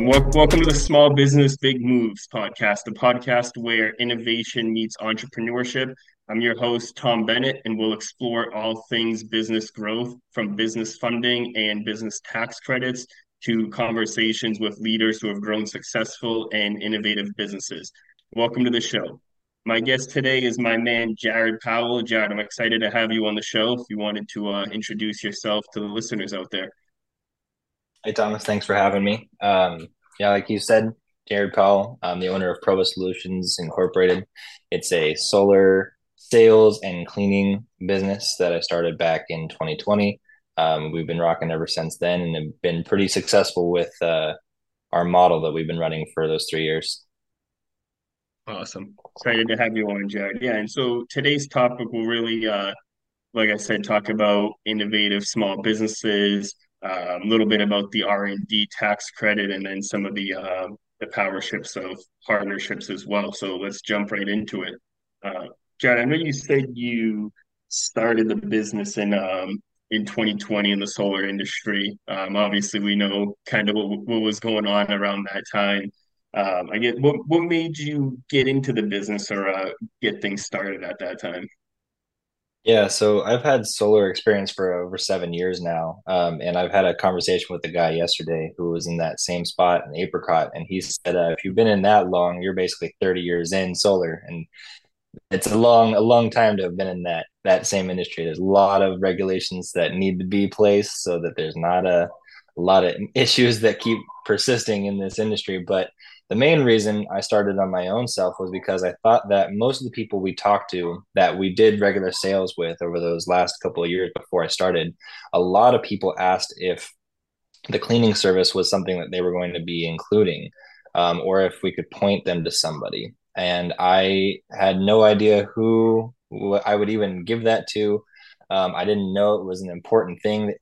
Welcome to the Small Business Big Moves podcast, the podcast where innovation meets entrepreneurship. I'm your host, Tom Bennett, and we'll explore all things business growth from business funding and business tax credits to conversations with leaders who have grown successful and innovative businesses. Welcome to the show. My guest today is my man, Jared Powell. Jared, I'm excited to have you on the show. If you wanted to uh, introduce yourself to the listeners out there. Hey, Thomas. Thanks for having me. Um, yeah, like you said, Jared Powell. I'm the owner of Provo Solutions Incorporated. It's a solar sales and cleaning business that I started back in 2020. Um, we've been rocking ever since then and have been pretty successful with uh, our model that we've been running for those three years. Awesome. Excited to have you on, Jared. Yeah, and so today's topic will really, uh, like I said, talk about innovative small businesses, a um, little bit about the R and D tax credit, and then some of the uh, the powerships of partnerships as well. So let's jump right into it. Uh, Jared, I know you said you started the business in um, in 2020 in the solar industry. Um, obviously, we know kind of what, what was going on around that time. Um, I get what what made you get into the business or uh, get things started at that time? Yeah, so I've had solar experience for over seven years now, um, and I've had a conversation with a guy yesterday who was in that same spot in Apricot, and he said, uh, "If you've been in that long, you're basically 30 years in solar, and it's a long, a long time to have been in that that same industry. There's a lot of regulations that need to be placed so that there's not a, a lot of issues that keep persisting in this industry, but." The main reason I started on my own self was because I thought that most of the people we talked to that we did regular sales with over those last couple of years before I started, a lot of people asked if the cleaning service was something that they were going to be including, um, or if we could point them to somebody. And I had no idea who I would even give that to. Um, I didn't know it was an important thing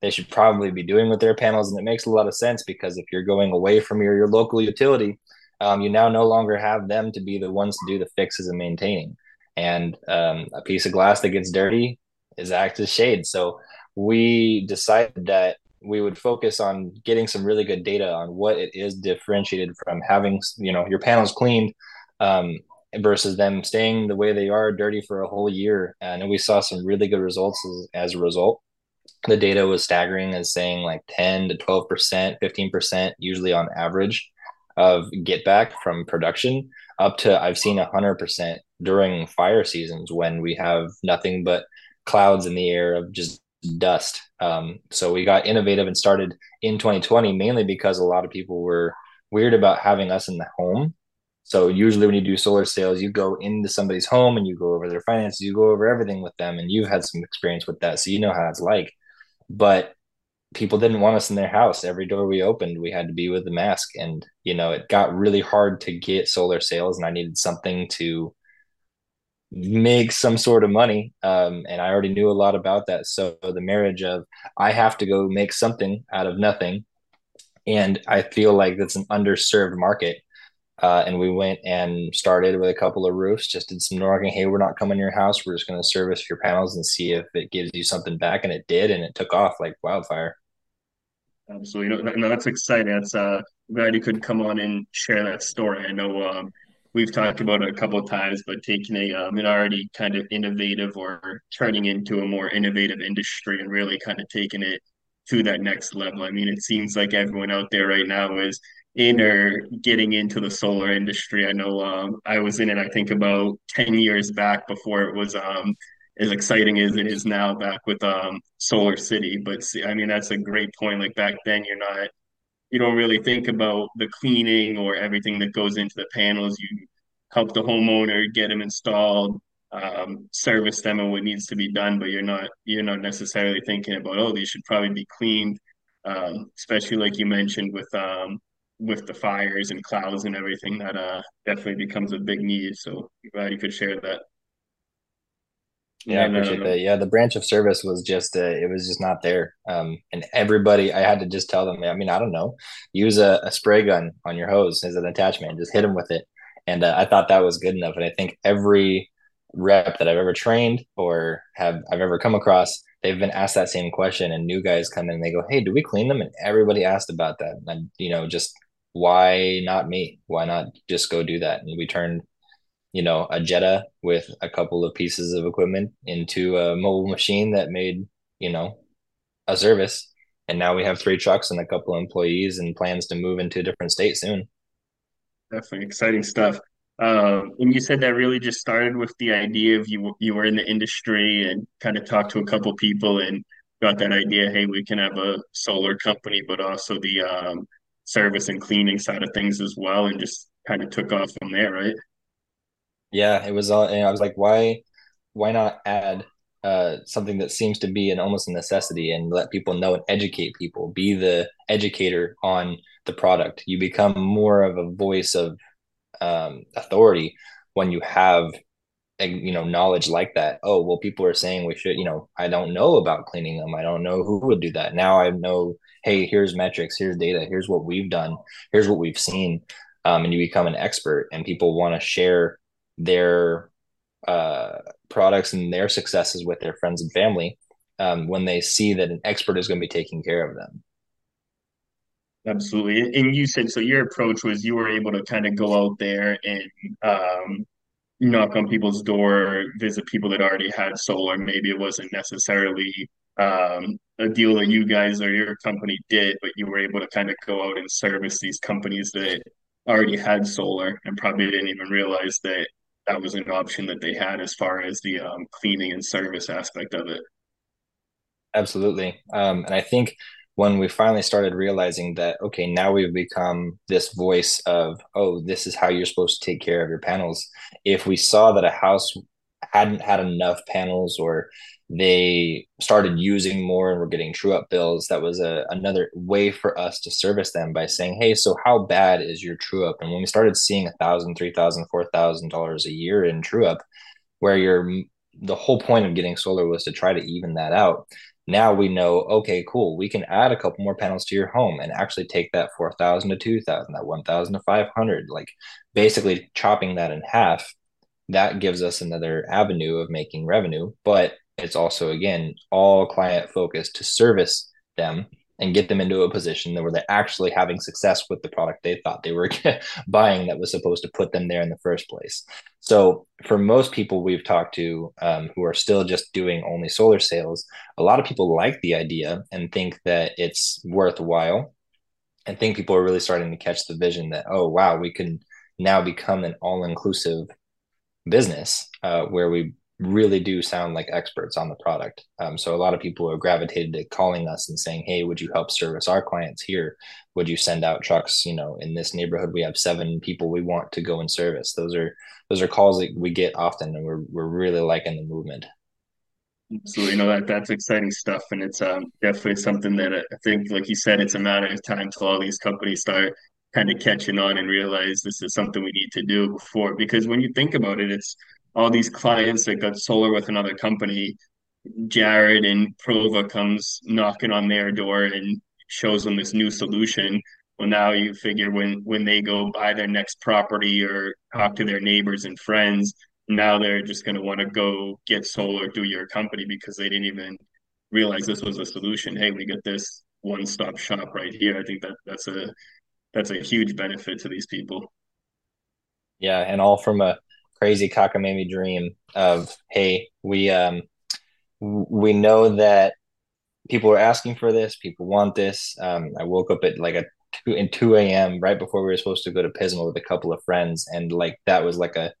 they should probably be doing with their panels. And it makes a lot of sense because if you're going away from your, your local utility, um, you now no longer have them to be the ones to do the fixes and maintaining. And um, a piece of glass that gets dirty is act as shade. So we decided that we would focus on getting some really good data on what it is differentiated from having you know your panels cleaned um, versus them staying the way they are dirty for a whole year and we saw some really good results as, as a result the data was staggering as saying like 10 to 12%, 15%, usually on average of get back from production up to I've seen 100% during fire seasons when we have nothing but clouds in the air of just dust. Um, so we got innovative and started in 2020 mainly because a lot of people were weird about having us in the home. So usually when you do solar sales, you go into somebody's home and you go over their finances, you go over everything with them, and you've had some experience with that, so you know how it's like but people didn't want us in their house. Every door we opened, we had to be with the mask. And, you know, it got really hard to get solar sales and I needed something to make some sort of money. Um, and I already knew a lot about that. So the marriage of I have to go make something out of nothing. And I feel like that's an underserved market uh, and we went and started with a couple of roofs, just did some knocking. Hey, we're not coming to your house. We're just going to service your panels and see if it gives you something back. And it did. And it took off like wildfire. Absolutely. No, no that's exciting. That's uh, glad you could come on and share that story. I know um, we've talked about it a couple of times, but taking a um, an already kind of innovative or turning into a more innovative industry and really kind of taking it to that next level. I mean, it seems like everyone out there right now is in or getting into the solar industry. I know um, I was in it, I think, about 10 years back before it was um, as exciting as it is now back with um, Solar City. But see, I mean, that's a great point. Like back then, you're not, you don't really think about the cleaning or everything that goes into the panels. You help the homeowner get them installed, um, service them and what needs to be done, but you're not you're not necessarily thinking about oh these should probably be cleaned, um, especially like you mentioned with um, with the fires and clouds and everything, that uh definitely becomes a big need. So glad you could share that. Yeah, and, I appreciate uh, that. Yeah, the branch of service was just uh, it was just not there. Um, and everybody, I had to just tell them. I mean, I don't know, use a, a spray gun on your hose as an attachment, just hit them with it. And uh, I thought that was good enough. And I think every rep that I've ever trained or have I've ever come across, they've been asked that same question, and new guys come in and they go, "Hey, do we clean them?" And everybody asked about that, and you know, just why not me? Why not just go do that? And we turned, you know, a Jetta with a couple of pieces of equipment into a mobile machine that made, you know, a service. And now we have three trucks and a couple of employees and plans to move into a different state soon. Definitely exciting stuff. Um, and you said that really just started with the idea of you you were in the industry and kind of talked to a couple people and got that idea, hey, we can have a solar company, but also the um, service and cleaning side of things as well, and just kind of took off from there, right? Yeah, it was all, and I was like, why, why not add uh, something that seems to be an almost a necessity and let people know and educate people, be the educator on the product. You become more of a voice of um, authority when you have you know knowledge like that oh well people are saying we should you know i don't know about cleaning them i don't know who would do that now i know hey here's metrics here's data here's what we've done here's what we've seen um, and you become an expert and people want to share their uh, products and their successes with their friends and family um, when they see that an expert is going to be taking care of them Absolutely. And you said so your approach was you were able to kind of go out there and um, knock on people's door, visit people that already had solar. Maybe it wasn't necessarily um, a deal that you guys or your company did, but you were able to kind of go out and service these companies that already had solar and probably didn't even realize that that was an option that they had as far as the um, cleaning and service aspect of it. Absolutely. Um, and I think when we finally started realizing that okay now we've become this voice of oh this is how you're supposed to take care of your panels if we saw that a house hadn't had enough panels or they started using more and were getting true up bills that was a, another way for us to service them by saying hey so how bad is your true up? And when we started seeing a thousand three thousand four thousand dollars a year in true up where you're the whole point of getting solar was to try to even that out now we know okay cool we can add a couple more panels to your home and actually take that 4000 to 2000 that 1000 to 500 like basically chopping that in half that gives us another avenue of making revenue but it's also again all client focused to service them and get them into a position where they're actually having success with the product they thought they were buying that was supposed to put them there in the first place. So, for most people we've talked to um, who are still just doing only solar sales, a lot of people like the idea and think that it's worthwhile. And think people are really starting to catch the vision that, oh, wow, we can now become an all inclusive business uh, where we really do sound like experts on the product. Um, so a lot of people are gravitated to calling us and saying, "Hey, would you help service our clients here? Would you send out trucks? You know, in this neighborhood, we have seven people we want to go and service." Those are those are calls that we get often, and we're we're really liking the movement. Absolutely, no, that that's exciting stuff, and it's um, definitely something that I think, like you said, it's a matter of time till all these companies start kind of catching on and realize this is something we need to do before. Because when you think about it, it's all these clients that got solar with another company, Jared and Prova comes knocking on their door and shows them this new solution. Well, now you figure when when they go buy their next property or talk to their neighbors and friends, now they're just going to want to go get solar through your company because they didn't even realize this was a solution. Hey, we get this one-stop shop right here. I think that that's a that's a huge benefit to these people. Yeah, and all from a crazy cockamamie dream of hey we um we know that people are asking for this people want this. Um i woke up at like a 2 in 2 a.m right before we were supposed to go to pismo with a couple of friends and like that was like a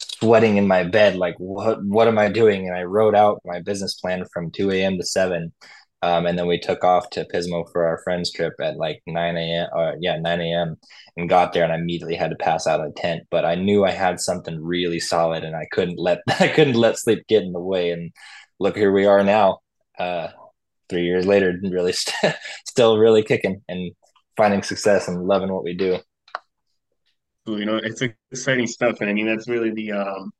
sweating in my bed like what what am i doing? And i wrote out my business plan from 2 a.m to 7 um, and then we took off to Pismo for our friends trip at like 9 a.m. Uh, yeah, 9 a.m. and got there and I immediately had to pass out a tent. But I knew I had something really solid and I couldn't let I couldn't let sleep get in the way. And look, here we are now, uh, three years later, really st- still really kicking and finding success and loving what we do. You know, it's exciting stuff, and I mean that's really the um,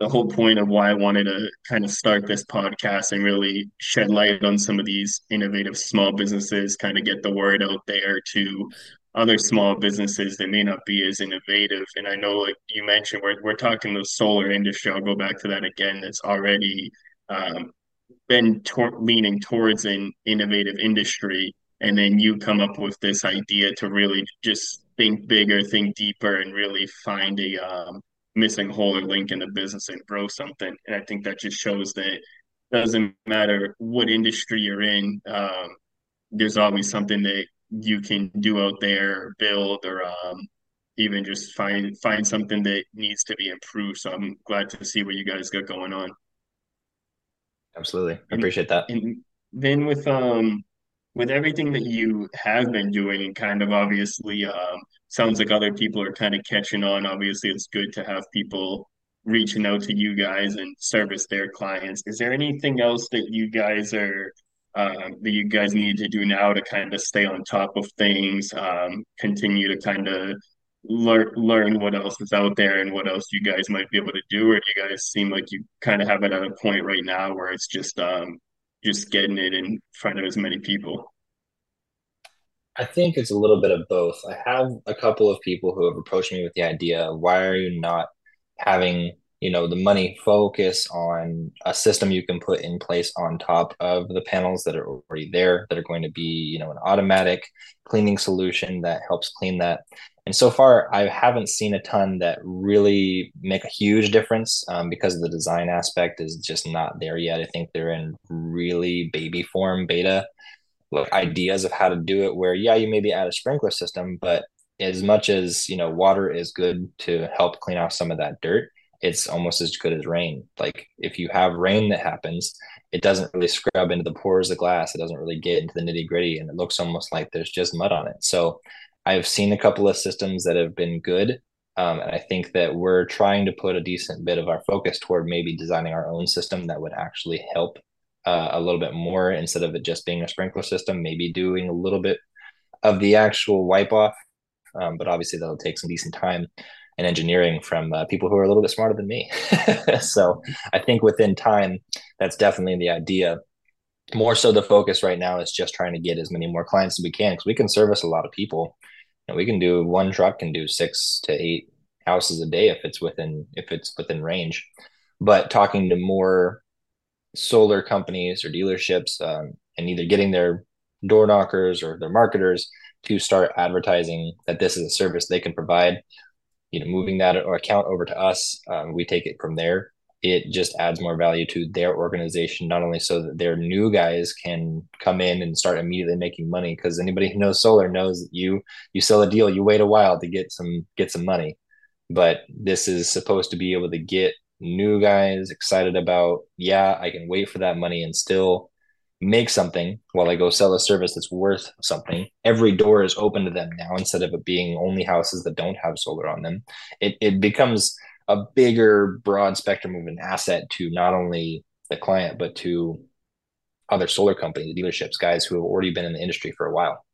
the whole point of why I wanted to kind of start this podcast and really shed light on some of these innovative small businesses, kind of get the word out there to other small businesses that may not be as innovative. And I know, like you mentioned, we're we're talking the solar industry. I'll go back to that again. That's already um, been tor- leaning towards an innovative industry, and then you come up with this idea to really just think bigger, think deeper, and really find a um, missing hole or link in the business and grow something. And I think that just shows that doesn't matter what industry you're in. Um, there's always something that you can do out there, build, or um, even just find find something that needs to be improved. So I'm glad to see what you guys got going on. Absolutely. I And, appreciate that. and then with um with everything that you have been doing and kind of obviously um sounds like other people are kind of catching on. Obviously, it's good to have people reaching out to you guys and service their clients. Is there anything else that you guys are um, that you guys need to do now to kind of stay on top of things, um, continue to kind of learn learn what else is out there and what else you guys might be able to do, or do you guys seem like you kind of have it at a point right now where it's just um just getting it in front of as many people? I think it's a little bit of both. I have a couple of people who have approached me with the idea, why are you not having, you know, the money focus on a system you can put in place on top of the panels that are already there that are going to be, you know, an automatic cleaning solution that helps clean that. And so far, I haven't seen a ton that really make a huge difference um, because the design aspect is just not there yet. I think they're in really baby form beta like ideas of how to do it where yeah you maybe add a sprinkler system but as much as you know water is good to help clean off some of that dirt it's almost as good as rain. Like if you have rain that happens it doesn't really scrub into the pores of glass it doesn't really get into the nitty gritty and it looks almost like there's just mud on it. So i've seen a couple of systems that have been good um, and i think that we're trying to put a decent bit of our focus toward maybe designing our own system that would actually help uh, a little bit more instead of it just being a sprinkler system, maybe doing a little bit of the actual wipe off. Um, but obviously, that'll take some decent time and engineering from uh, people who are a little bit smarter than me. so I think within time, that's definitely the idea. More so, the focus right now is just trying to get as many more clients as we can because we can service a lot of people. And we can do one truck can do six to eight houses a day if it's within if it's within range. But talking to more solar companies or dealerships um, and either getting their door knockers or their marketers to start advertising that this is a service they can provide you know moving that account over to us um, we take it from there. It just adds more value to their organization not only so that their new guys can come in and start immediately making money because anybody who knows solar knows that you you sell a deal you wait a while to get some get some money. But this is supposed to be able to get new guys excited about, yeah, I can wait for that money and still make something while I go sell a service that's worth something. Every door is open to them now instead of it being only houses that don't have solar on them. It it becomes a bigger, broad spectrum of an asset to not only the client but to other solar companies, dealerships, guys who have already been in the industry for a while.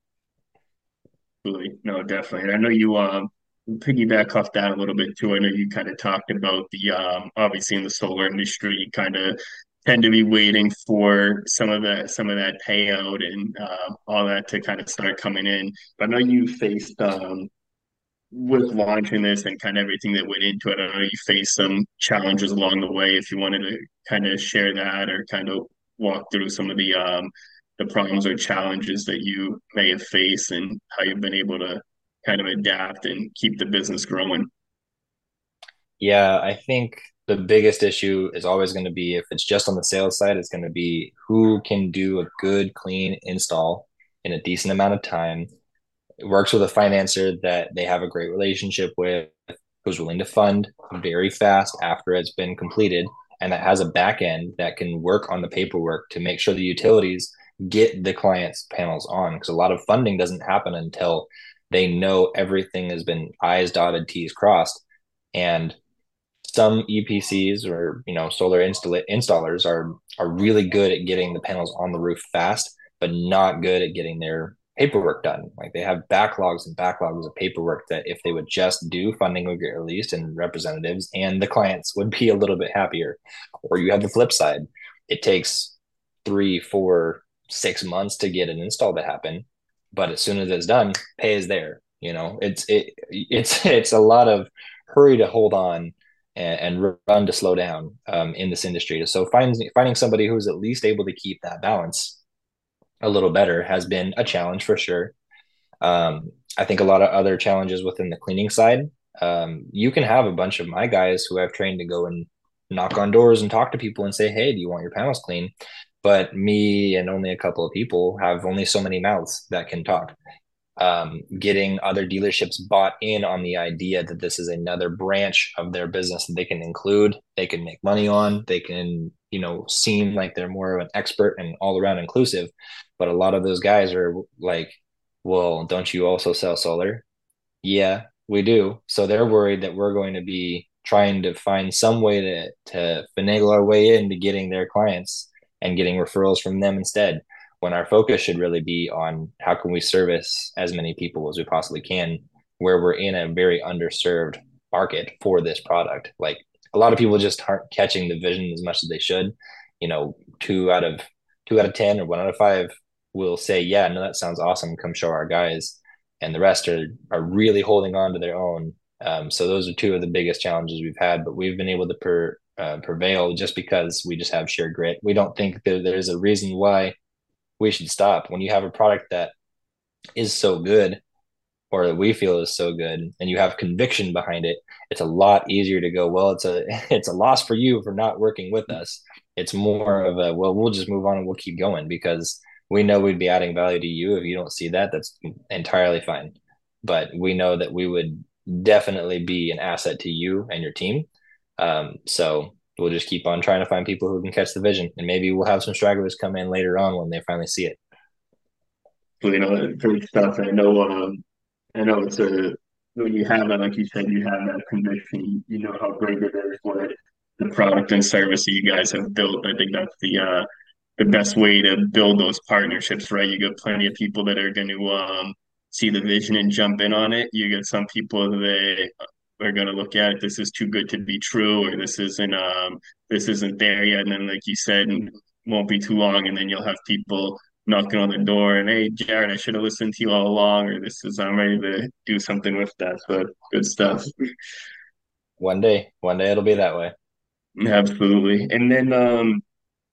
No, definitely. I know you um piggyback off that a little bit too. I know you kind of talked about the um, obviously in the solar industry, you kind of tend to be waiting for some of that some of that payout and uh, all that to kind of start coming in. But I know you faced um, with launching this and kind of everything that went into it. I know you faced some challenges along the way. If you wanted to kind of share that or kind of walk through some of the um, the problems or challenges that you may have faced and how you've been able to kind of adapt and keep the business growing. Yeah, I think the biggest issue is always going to be if it's just on the sales side, it's going to be who can do a good, clean install in a decent amount of time. Works with a financer that they have a great relationship with, who's willing to fund very fast after it's been completed, and that has a back end that can work on the paperwork to make sure the utilities get the client's panels on. Because a lot of funding doesn't happen until they know everything has been I's dotted, T's crossed. And some EPCs or you know solar install- installers are are really good at getting the panels on the roof fast, but not good at getting their paperwork done. Like they have backlogs and backlogs of paperwork that if they would just do, funding would get released and representatives and the clients would be a little bit happier. Or you have the flip side. It takes three, four, six months to get an install to happen. But as soon as it's done, pay is there. You know, it's it it's it's a lot of hurry to hold on and, and run to slow down um, in this industry. So finding finding somebody who's at least able to keep that balance a little better has been a challenge for sure. Um, I think a lot of other challenges within the cleaning side. Um, you can have a bunch of my guys who I've trained to go and knock on doors and talk to people and say, "Hey, do you want your panels clean?" But me and only a couple of people have only so many mouths that can talk um, getting other dealerships bought in on the idea that this is another branch of their business that they can include, they can make money on, they can, you know, seem like they're more of an expert and all around inclusive. But a lot of those guys are like, well, don't you also sell solar? Yeah, we do. So they're worried that we're going to be trying to find some way to, to finagle our way into getting their clients and getting referrals from them instead when our focus should really be on how can we service as many people as we possibly can where we're in a very underserved market for this product. Like a lot of people just aren't catching the vision as much as they should. You know two out of two out of ten or one out of five will say yeah no that sounds awesome. Come show our guys. And the rest are are really holding on to their own. Um, so those are two of the biggest challenges we've had but we've been able to per, uh, prevail just because we just have sheer grit we don't think that there's a reason why we should stop. When you have a product that is so good or that we feel is so good and you have conviction behind it, it's a lot easier to go, well, it's a it's a loss for you for not working with us. It's more of a well, we'll just move on and we'll keep going because we know we'd be adding value to you. If you don't see that, that's entirely fine. But we know that we would definitely be an asset to you and your team. Um, so we'll just keep on trying to find people who can catch the vision, and maybe we'll have some stragglers come in later on when they finally see it. You know, great stuff. I know. Um, I know it's a when you have that, like you said, you have that conviction. You know how great it is what the product and service that you guys have built. I think that's the uh, the best way to build those partnerships, right? You got plenty of people that are going to um, see the vision and jump in on it. You get some people that are going to look at it. This is too good to be true, or this isn't um this isn't there yet. And then, like you said, won't be too long, and then you'll have people knocking on the door and hey, Jared, I should have listened to you all along, or this is I'm ready to do something with that. but good stuff. One day, one day it'll be that way. Absolutely. And then um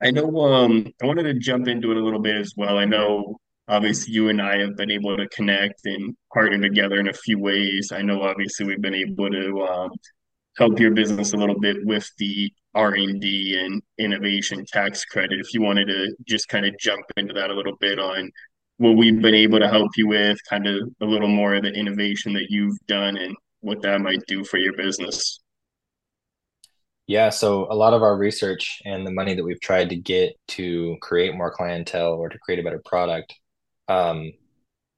I know um I wanted to jump into it a little bit as well. I know obviously you and I have been able to connect and partner together in a few ways. I know obviously we've been able to um, help your business a little bit with the R&D and innovation tax credit. If you wanted to just kind of jump into that a little bit on what we've been able to help you with, kind of a little more of the innovation that you've done and what that might do for your business. Yeah, so a lot of our research and the money that we've tried to get to create more clientele or to create a better product um,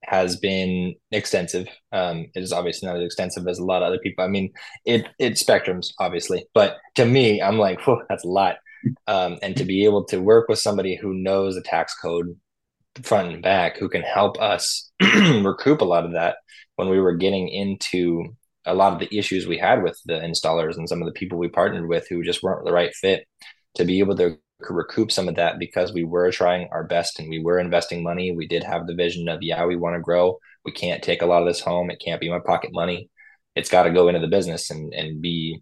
has been extensive. Um, it is obviously not as extensive as a lot of other people. I mean, it it spectrums obviously, but to me, I'm like, whoa, that's a lot. Um, and to be able to work with somebody who knows the tax code front and back, who can help us recoup a lot of that when we were getting into a lot of the issues we had with the installers and some of the people we partnered with who just weren't the right fit, to be able to recoup some of that because we were trying our best and we were investing money. We did have the vision of, yeah, we want to grow. We can't take a lot of this home. It can't be my pocket money. It's got to go into the business and, and be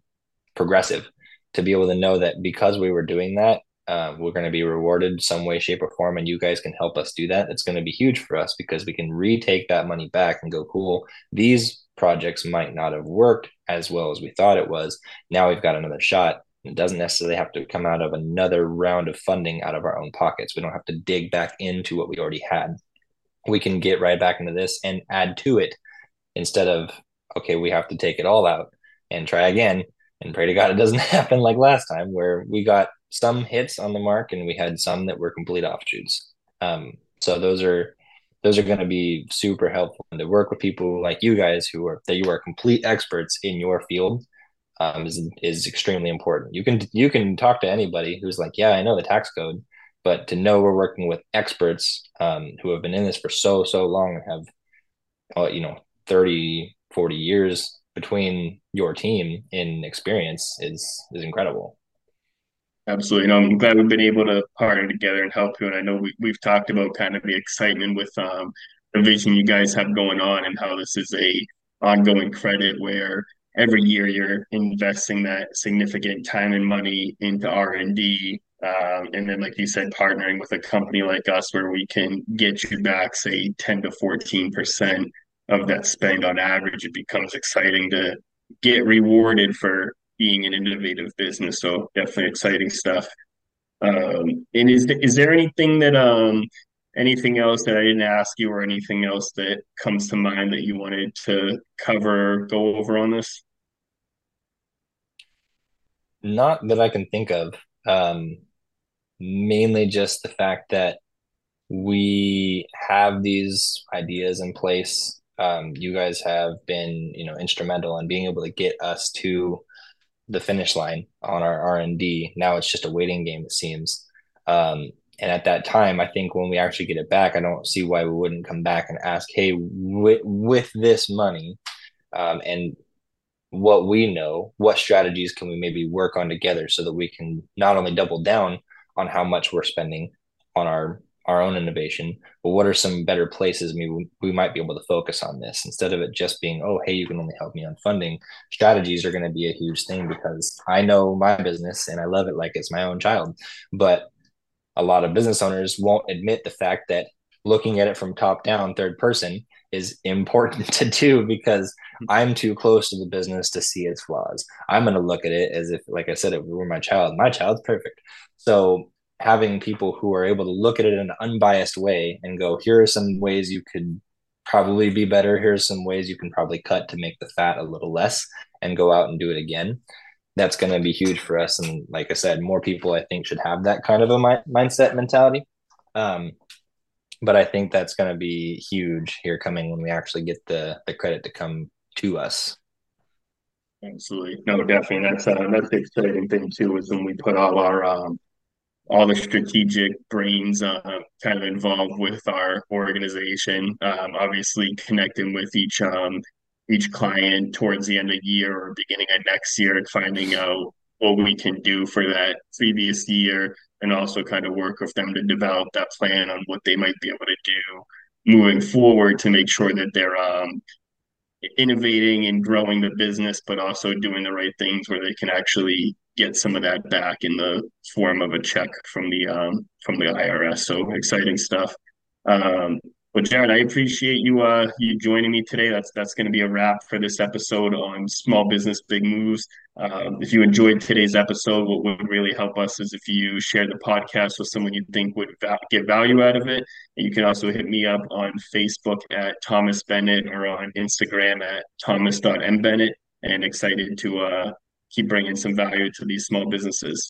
progressive to be able to know that because we were doing that, uh, we're going to be rewarded some way, shape, or form, and you guys can help us do that. It's going to be huge for us because we can retake that money back and go, cool. These projects might not have worked as well as we thought it was. Now we've got another shot it doesn't necessarily have to come out of another round of funding out of our own pockets. We don't have to dig back into what we already had. We can get right back into this and add to it instead of, okay, we have to take it all out and try again and pray to God it doesn't happen like last time where we got some hits on the mark and we had some that were complete offshoots. Um, so those are those are going to be super helpful and to work with people like you guys who are that you are complete experts in your field um, is is extremely important. You can you can talk to anybody who's like, yeah, I know the tax code, but to know we're working with experts um, who have been in this for so so long and have, uh, you know, 30, 40 years between your team in experience is is incredible. Absolutely. No, I'm glad we've been able to partner together and help you. And I know we, we've talked about kind of the excitement with um, the vision you guys have going on and how this is a ongoing credit where every year you're investing that significant time and money into R&D um, and then like you said partnering with a company like us where we can get you back say 10 to 14 percent of that spend on average. It becomes exciting to get rewarded for being an innovative business. So definitely exciting stuff. Um, and is is there anything that um anything else that I didn't ask you or anything else that comes to mind that you wanted to cover go over on this? Not that I can think of. Um, mainly just the fact that we have these ideas in place. Um, you guys have been, you know, instrumental in being able to get us to the finish line on our R and D. Now it's just a waiting game, it seems. Um, and at that time, I think when we actually get it back, I don't see why we wouldn't come back and ask, hey, with, with this money um, and what we know, what strategies can we maybe work on together so that we can not only double down on how much we're spending on our our own innovation, but what are some better places we, we might be able to focus on this instead of it just being, oh, hey, you can only help me on funding. Strategies are going to be a huge thing because I know my business and I love it like it's my own child. But a lot of business owners won't admit the fact that looking at it from top down, third person, is important to do because I'm too close to the business to see its flaws. I'm going to look at it as if, like I said, it were my child. My child's perfect. So having people who are able to look at it in an unbiased way and go, here are some ways you could probably be better. Here's some ways you can probably cut to make the fat a little less and go out and do it again that's going to be huge for us. And like I said, more people I think should have that kind of a mi- mindset mentality. Um, but I think that's going to be huge here coming when we actually get the the credit to come to us. Absolutely, no, definitely. That's uh, that's the exciting thing too is when we put all our um, all the strategic brains uh, kind of involved with our organization. Um, obviously, connecting with each um, each client towards the end of the year or beginning of next year and finding out what we can do for that previous year and also kind of work with them to develop that plan on what they might be able to do moving forward to make sure that they're um, innovating and growing the business, but also doing the right things where they can actually get some of that back in the form of a check from the um, from the IRS. So exciting stuff. Um, well, Jared, I appreciate you uh you joining me today. That's that's going to be a wrap for this episode on small business big moves. Um, if you enjoyed today's episode, what would really help us is if you share the podcast with someone you think would va- get value out of it. And you can also hit me up on Facebook at Thomas Bennett or on Instagram at thomas.mbennett. And excited to uh, keep bringing some value to these small businesses.